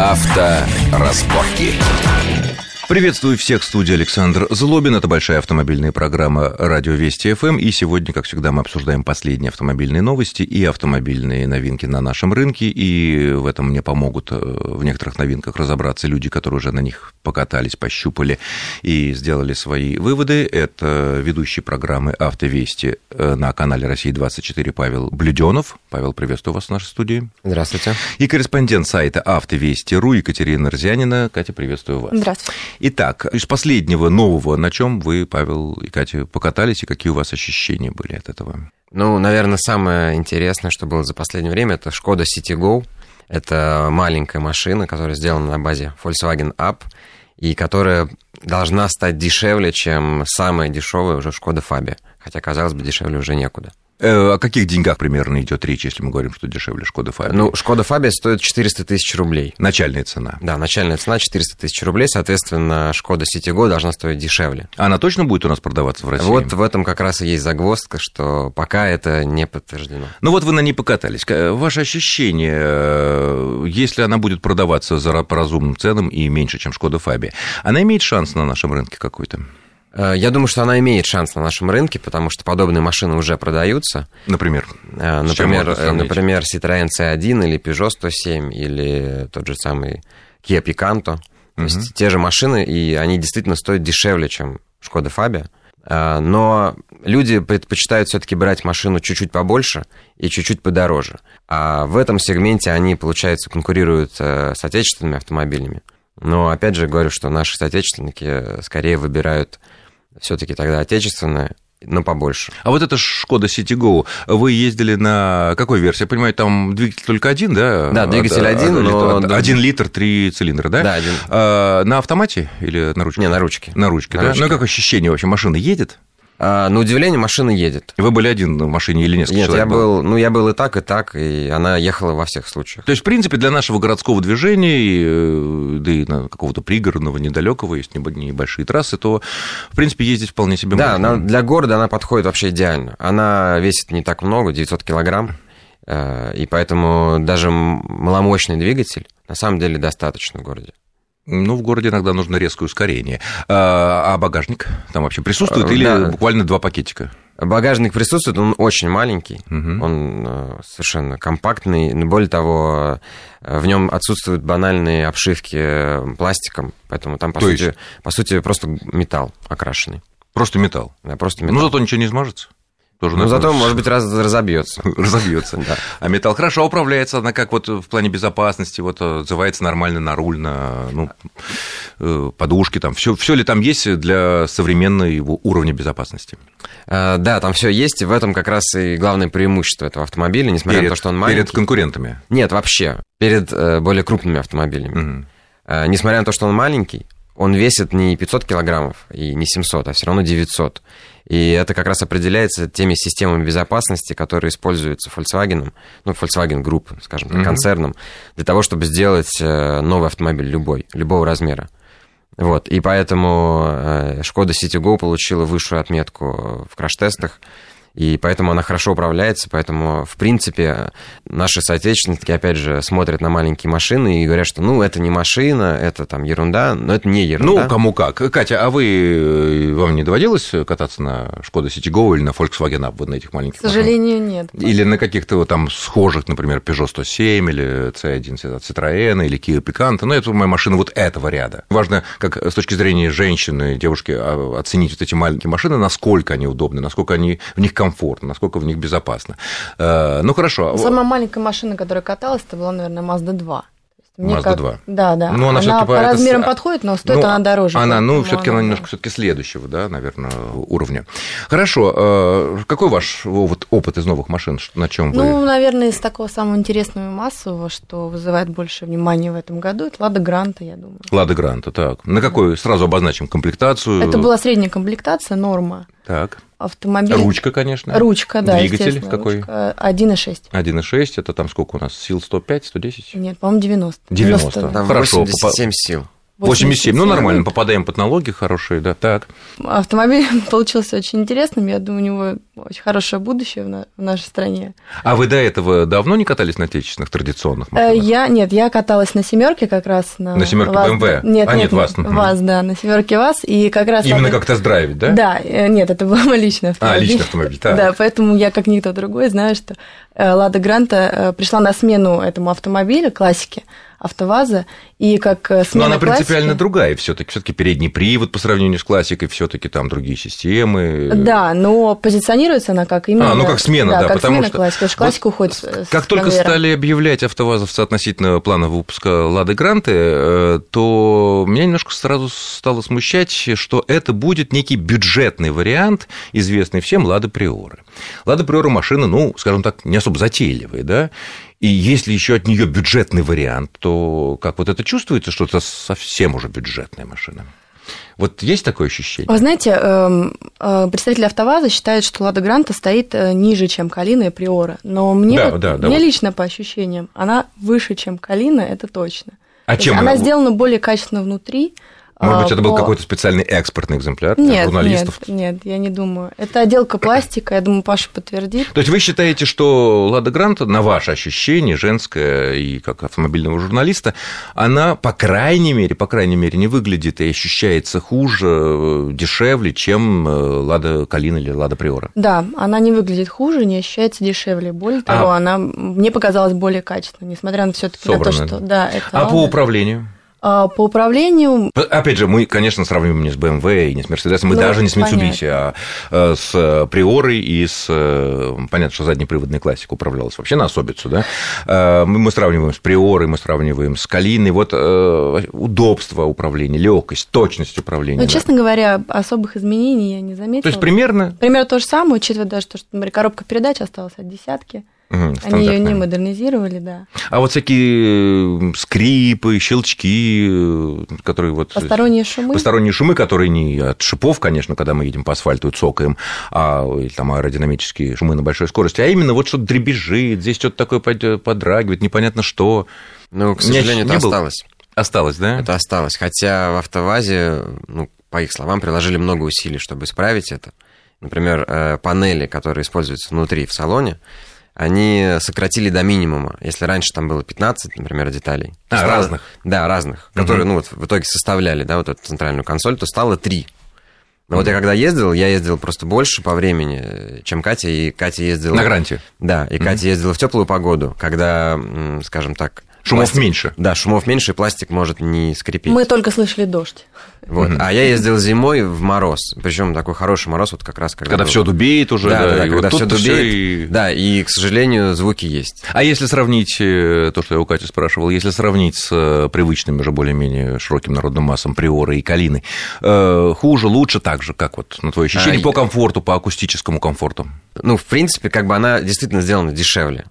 Авторазборки. Приветствую всех в студии Александр Злобин. Это большая автомобильная программа «Радио Вести ФМ». И сегодня, как всегда, мы обсуждаем последние автомобильные новости и автомобильные новинки на нашем рынке. И в этом мне помогут э, в некоторых новинках разобраться люди, которые уже на них покатались, пощупали и сделали свои выводы. Это ведущий программы «Автовести» э, на канале «Россия-24» Павел Блюденов. Павел, приветствую вас в нашей студии. Здравствуйте. И корреспондент сайта «Автовести.ру» Екатерина Рзянина. Катя, приветствую вас. Здравствуйте. Итак, из последнего нового, на чем вы, Павел и Катя, покатались, и какие у вас ощущения были от этого? Ну, наверное, самое интересное, что было за последнее время, это Шкода Citigo. Это маленькая машина, которая сделана на базе Volkswagen Up, и которая должна стать дешевле, чем самая дешевая уже Шкода Фабия. Хотя, казалось бы, дешевле уже некуда. Э, о каких деньгах примерно идет речь, если мы говорим, что дешевле Шкода Фабия? Ну, Шкода Фабия стоит 400 тысяч рублей. Начальная цена. Да, начальная цена 400 тысяч рублей, соответственно, Шкода Ситиго должна стоить дешевле. Она точно будет у нас продаваться в России? Вот в этом как раз и есть загвоздка, что пока это не подтверждено. Ну вот вы на ней покатались. Ваше ощущение, э, если она будет продаваться за по разумным ценам и меньше, чем Шкода Фабия, она имеет шанс на нашем рынке какой-то? Э, я думаю, что она имеет шанс на нашем рынке, потому что подобные машины уже продаются. Например? Э, например, например Citroёn C1 или Peugeot 107 или тот же самый Kia Picanto. То есть те же машины, и они действительно стоят дешевле, чем Шкода Фабия. Э, но люди предпочитают все-таки брать машину чуть-чуть побольше и чуть-чуть подороже. А в этом сегменте они, получается, конкурируют с отечественными автомобилями. Но опять же говорю, что наши соотечественники скорее выбирают все-таки тогда отечественное, но побольше. А вот эта Шкода Citigo, вы ездили на какой версии? Я понимаю, там двигатель только один, да? Да, двигатель от, один, но... Один литр, три цилиндра, да? Да, один. А, на автомате или на ручке? Не, на ручке. На ручке, на да? Ручке. Ну, как ощущение вообще? Машина едет? А, на удивление, машина едет. Вы были один в машине или несколько Нет, человек? Нет, я был, ну, я был и так, и так, и она ехала во всех случаях. То есть, в принципе, для нашего городского движения, э, да и на какого-то пригородного, недалекого, есть небольшие трассы, то, в принципе, ездить вполне себе да, можно. Да, для города она подходит вообще идеально. Она весит не так много, 900 килограмм, э, и поэтому даже маломощный двигатель на самом деле достаточно в городе. Ну, в городе иногда нужно резкое ускорение. А, а багажник там вообще присутствует или да. буквально два пакетика? Багажник присутствует, он очень маленький, угу. он э, совершенно компактный. Более того, э, в нем отсутствуют банальные обшивки пластиком, поэтому там, по, сути, есть... по сути, просто металл окрашенный. Просто металл? Да, просто металл. Ну, зато ничего не измажется. Тоже ну, зато, может быть, раз, разобьется. разобьется, да. А металл хорошо управляется, она как вот в плане безопасности, вот отзывается нормально на руль, на ну, э, подушки, там, все, все ли там есть для современного его уровня безопасности? А, да, там все есть, и в этом как раз и главное преимущество этого автомобиля, несмотря перед, на то, что он маленький. Перед конкурентами? Нет, вообще, перед э, более крупными автомобилями. Угу. Несмотря на то, что он маленький, он весит не 500 килограммов и не 700, а все равно 900. И это как раз определяется теми системами безопасности, которые используются Volkswagen, ну, Volkswagen Group, скажем так, mm-hmm. концерном, для того, чтобы сделать э, новый автомобиль любой, любого размера. Вот, и поэтому э, Шкода Citigo получила высшую отметку в краш-тестах и поэтому она хорошо управляется, поэтому, в принципе, наши соотечественники, опять же, смотрят на маленькие машины и говорят, что, ну, это не машина, это там ерунда, но это не ерунда. Ну, кому как. Катя, а вы, э, вам не доводилось кататься на Шкода Citigo или на Volkswagen Up, вот на этих маленьких К сожалению, машинах? нет. Или на каких-то вот там схожих, например, Peugeot 107 или C1 Citroёn или Kia Picanto, ну, это моя машина вот этого ряда. Важно, как с точки зрения женщины, девушки, а, оценить вот эти маленькие машины, насколько они удобны, насколько они в них комфортно, насколько в них безопасно. Э, ну, хорошо. Самая маленькая машина, которая каталась, это была, наверное, Mazda 2. Мне Mazda как... 2. Да, да. Ну, она, она по размерам это... подходит, но стоит ну, она дороже. Она, ну, все-таки она немножко все-таки следующего, да, наверное, уровня. Хорошо. Э, какой ваш вот опыт из новых машин? На чем вы? Ну, наверное, из такого самого интересного и массового, что вызывает больше внимания в этом году, это Лада Гранта, я думаю. Лада Гранта, так. На какой сразу обозначим комплектацию? Это была средняя комплектация, норма. Так автомобиль. Ручка, конечно. Ручка, да. Двигатель какой? Ручка 1,6. 1,6, это там сколько у нас? Сил 105, 110? Нет, по-моему, 90. 90. 90 там Хорошо. 87 сил. 87, ну нормально, попадаем под налоги хорошие, да, так. Автомобиль получился очень интересным, я думаю, у него очень хорошее будущее в, на, в нашей стране. А вы до этого давно не катались на отечественных традиционных э, машинах? Я, нет, я каталась на семерке как раз. На, на семерке BMW? Нет, а, нет, нет ВАЗ. ВАЗ, да, на семерке ВАЗ, и как раз... Именно надо... как тест-драйвить, да? Да, э, нет, это был мой личный автомобиль. А, личный автомобиль, так. Да, поэтому я, как никто другой, знаю, что э, Лада Гранта пришла на смену этому автомобилю, классике, АвтоВАЗа, и как э, смена Но она классики... принципиально другая все таки все таки передний привод по сравнению с классикой, все таки там другие системы. Да, но позиционируется она как именно... А, ну как смена, да, да как потому смена что... классика, вот классика уходит Как только конвейера. стали объявлять автовазовцы относительно плана выпуска «Лады Гранты», э, то меня немножко сразу стало смущать, что это будет некий бюджетный вариант, известный всем «Лады Приоры». «Лада Приора» машина, ну, скажем так, не особо затейливая, да, и если еще от нее бюджетный вариант, то как вот это чувствуется, что это совсем уже бюджетная машина? Вот есть такое ощущение? Вы знаете, эм, э, представители АвтоВАЗа считают, что Лада Гранта стоит э, ниже, чем Калина и Приора. Но мне, да, да, да, мне вот. лично по ощущениям, она выше, чем Калина, это точно. А То чем она? она? сделана более качественно внутри. Может быть, это был по- какой-то специальный экспортный экземпляр для нет, журналистов? Нет, нет, я не думаю. Это отделка пластика, я думаю, Паша подтвердит. То есть вы считаете, что Лада Гранта, на ваше ощущение, женское и как автомобильного журналиста, она, по крайней мере, по крайней мере, не выглядит и ощущается хуже, э, дешевле, чем э, Лада Калина или Лада Приора? Да, она не выглядит хуже, не ощущается дешевле. Более А- того, она мне показалась более качественной, несмотря на все-таки на то, что да, это А по управлению? А, по управлению Опять же, мы, конечно, сравниваем не с BMW и не с Mercedes, мы Ну, даже не с Mitsubishi, понятно. а э, с Приорой и с... э, Понятно, что заднеприводная классика управлялась вообще на особицу, да? Э, Мы сравниваем с Приорой, мы сравниваем с Калиной. Вот э, удобство управления, легкость, точность управления. Ну, да. честно говоря, особых изменений я не заметила. То есть примерно Примерно то же самое, учитывая даже то, что, например, коробка передач осталась от десятки. Мгм, Они ее не модернизировали, да. А вот всякие э, скрипы, щелчки, э, которые вот... Посторонние шумы. Посторонние шумы, которые не от шипов, конечно, когда мы едем по асфальту и цокаем, а или там аэродинамические шумы на большой скорости, а именно вот что-то дребезжит, здесь что-то такое под- подрагивает, непонятно что. Ну, к сожалению, не это был. осталось. Осталось, да? Это осталось. Хотя в АвтоВАЗе, ну, по их словам, приложили много усилий, чтобы исправить это. Например, э, панели, которые используются внутри, в салоне, они сократили до минимума. Если раньше там было 15, например, деталей. А, стало- разных? Да, разных, которые, ну, вот в итоге составляли, да, вот эту центральную консоль, то стало 3. Но вот я когда ездил, я ездил просто больше по времени, чем Катя, и Катя ездила... На гранте. Да, и Катя ездила в теплую погоду, когда, скажем так... Шумов меньше. Да, шумов меньше, и пластик может не скрипеть. Мы только слышали дождь. Вот. А я ездил зимой в мороз. Причем такой хороший мороз, вот как раз когда. Когда был- все дубеет уже, Да, да, да, и когда вот все дубеет. и- Да, и, к сожалению, звуки есть. А если сравнить э, то, что я у Кати спрашивал, если сравнить с э, привычными уже более-менее широким народным массам Приоры и Калины, э, хуже, лучше, так же, как вот на твое ощущение, А, по я- комфорту, по акустическому комфорту? Ну, в принципе, как бы она действительно сделана дешевле.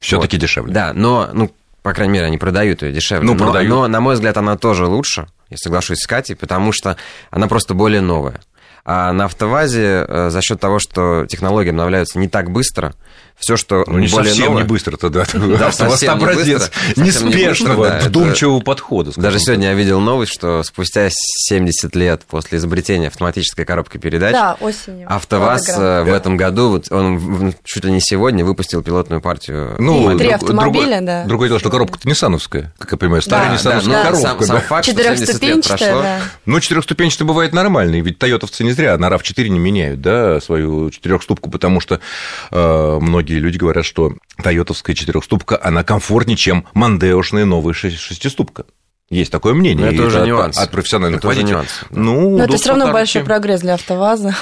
все таки Вот. дешевле. Да, но, ну, по крайней мере, они продают ее дешевле. Ну, но, продают. но, на мой взгляд, она тоже лучше, я соглашусь с Катей, потому что она просто более новая. А на автовазе э, за счет того, что технологии обновляются не так быстро, все, что Ну, не более совсем новое... не быстро-то, да. Да, совсем не образец быстро, неспешного, быстро, вдумчивого подхода. Даже сегодня я видел новость, что спустя 70 лет после изобретения автоматической коробки передач, Да, осенью. АвтоВАЗ э, в этом году, вот он чуть ли не сегодня выпустил пилотную партию. Ну, три автомобиля, другое, да. Другое дело, что коробка-то ниссановская, как я понимаю, старая ниссановская да, коробка. сам, да. сам факт, что 70 лет Четырехступенчатая. Ну, четырехступенчатый бывает нормальный, ведь тойотовцы не зря на RAV4 не меняют, да, свою четырехступку, потому что э, многие люди говорят, что тойотовская четырехступка, она комфортнее, чем мандеошная новая шестиступка. Есть такое мнение. Но это уже от- нюанс. От профессиональных Это водителей. нюанс. Ну, Но это все равно коробки. большой прогресс для АвтоВАЗа.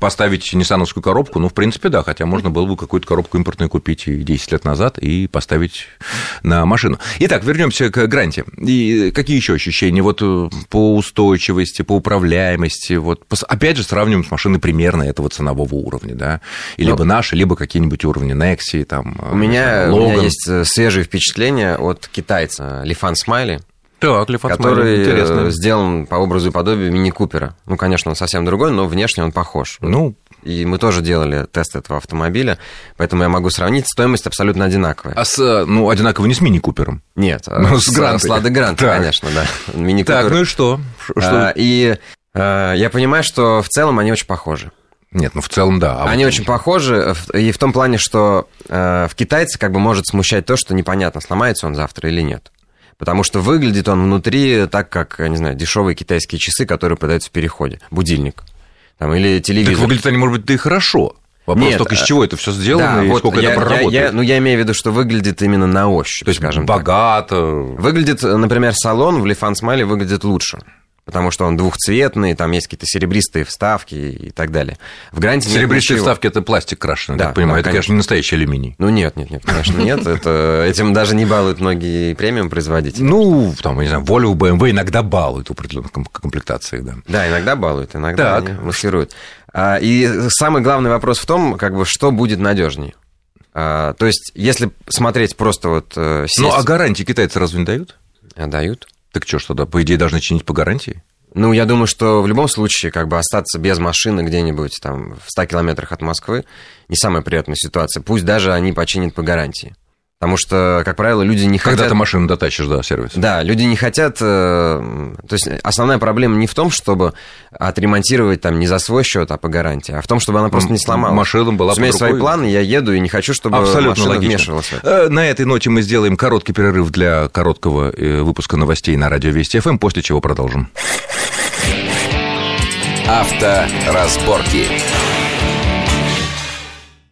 Поставить ниссановскую коробку, ну, в принципе, да, хотя можно было бы какую-то коробку импортную купить и 10 лет назад и поставить на машину. Итак, вернемся к гранте. И какие еще ощущения вот э, по устойчивости, по управляемости? Вот, опять же, сравниваем с машиной примерно этого ценового уровня, да? И Ну, либо наши, либо какие-нибудь уровни Nexi, там, У меня, у Логан. меня есть э, свежие впечатления от китайца Лифан Смайли, Так, который э, интересно. сделан по образу и подобию мини-купера. Ну, конечно, он совсем другой, но внешне он похож. Ну, и мы тоже делали тест этого автомобиля, поэтому я могу сравнить, стоимость абсолютно одинаковая. А с, ну, одинаково не с мини-купером? Нет, ну, с, с, с Лада Гранта, конечно, да. Мини-купер. Так, ну и что? что? А, и а, я понимаю, что в целом они очень похожи. Нет, ну в целом да. А Они вот... очень похожи, и в том плане, что э, в китайце как бы может смущать то, что непонятно, сломается он завтра или нет. Потому что выглядит он внутри так, как, не знаю, дешевые китайские часы, которые продаются в переходе. Будильник. Там, или телевизор. Так выглядят они, может быть, да и хорошо. Вопрос Нет, только из чего это все сделано да, и вот сколько я, это проработает. Я, я, ну, я имею в виду, что выглядит именно на ощупь, То есть скажем богато. Так. Выглядит, например, салон в Лифан Смайле выглядит лучше потому что он двухцветный, там есть какие-то серебристые вставки и так далее. В гранте Серебристые вставки – это пластик крашеный, да, я понимаю, да, это, конечно, не настоящий алюминий. Ну, нет, нет, нет, конечно, нет, это, этим даже не балуют многие премиум производители. Ну, там, не знаю, Volvo, BMW иногда балуют в определенных комплектациях, да. Да, иногда балуют, иногда так. они маскируют. А, и самый главный вопрос в том, как бы, что будет надежнее. А, то есть, если смотреть просто вот... Э, сесть... Ну, а гарантии китайцы разве не дают? Дают. Так что, что, да, по идее, должны чинить по гарантии? Ну, я думаю, что в любом случае, как бы остаться без машины где-нибудь там в 100 километрах от Москвы не самая приятная ситуация. Пусть даже они починят по гарантии. Потому что, как правило, люди не хотят... Когда ты машину дотащишь, да, сервис. Да, люди не хотят... Э, то есть основная проблема не в том, чтобы отремонтировать там не за свой счет, а по гарантии, а в том, чтобы она просто не сломалась. Машина была У меня свои планы, я еду и не хочу, чтобы Абсолютно машина логично. вмешивалась. Э, на этой ноте мы сделаем короткий перерыв для короткого э, выпуска новостей на радио Вести ФМ, после чего продолжим. Авторазборки. разборки.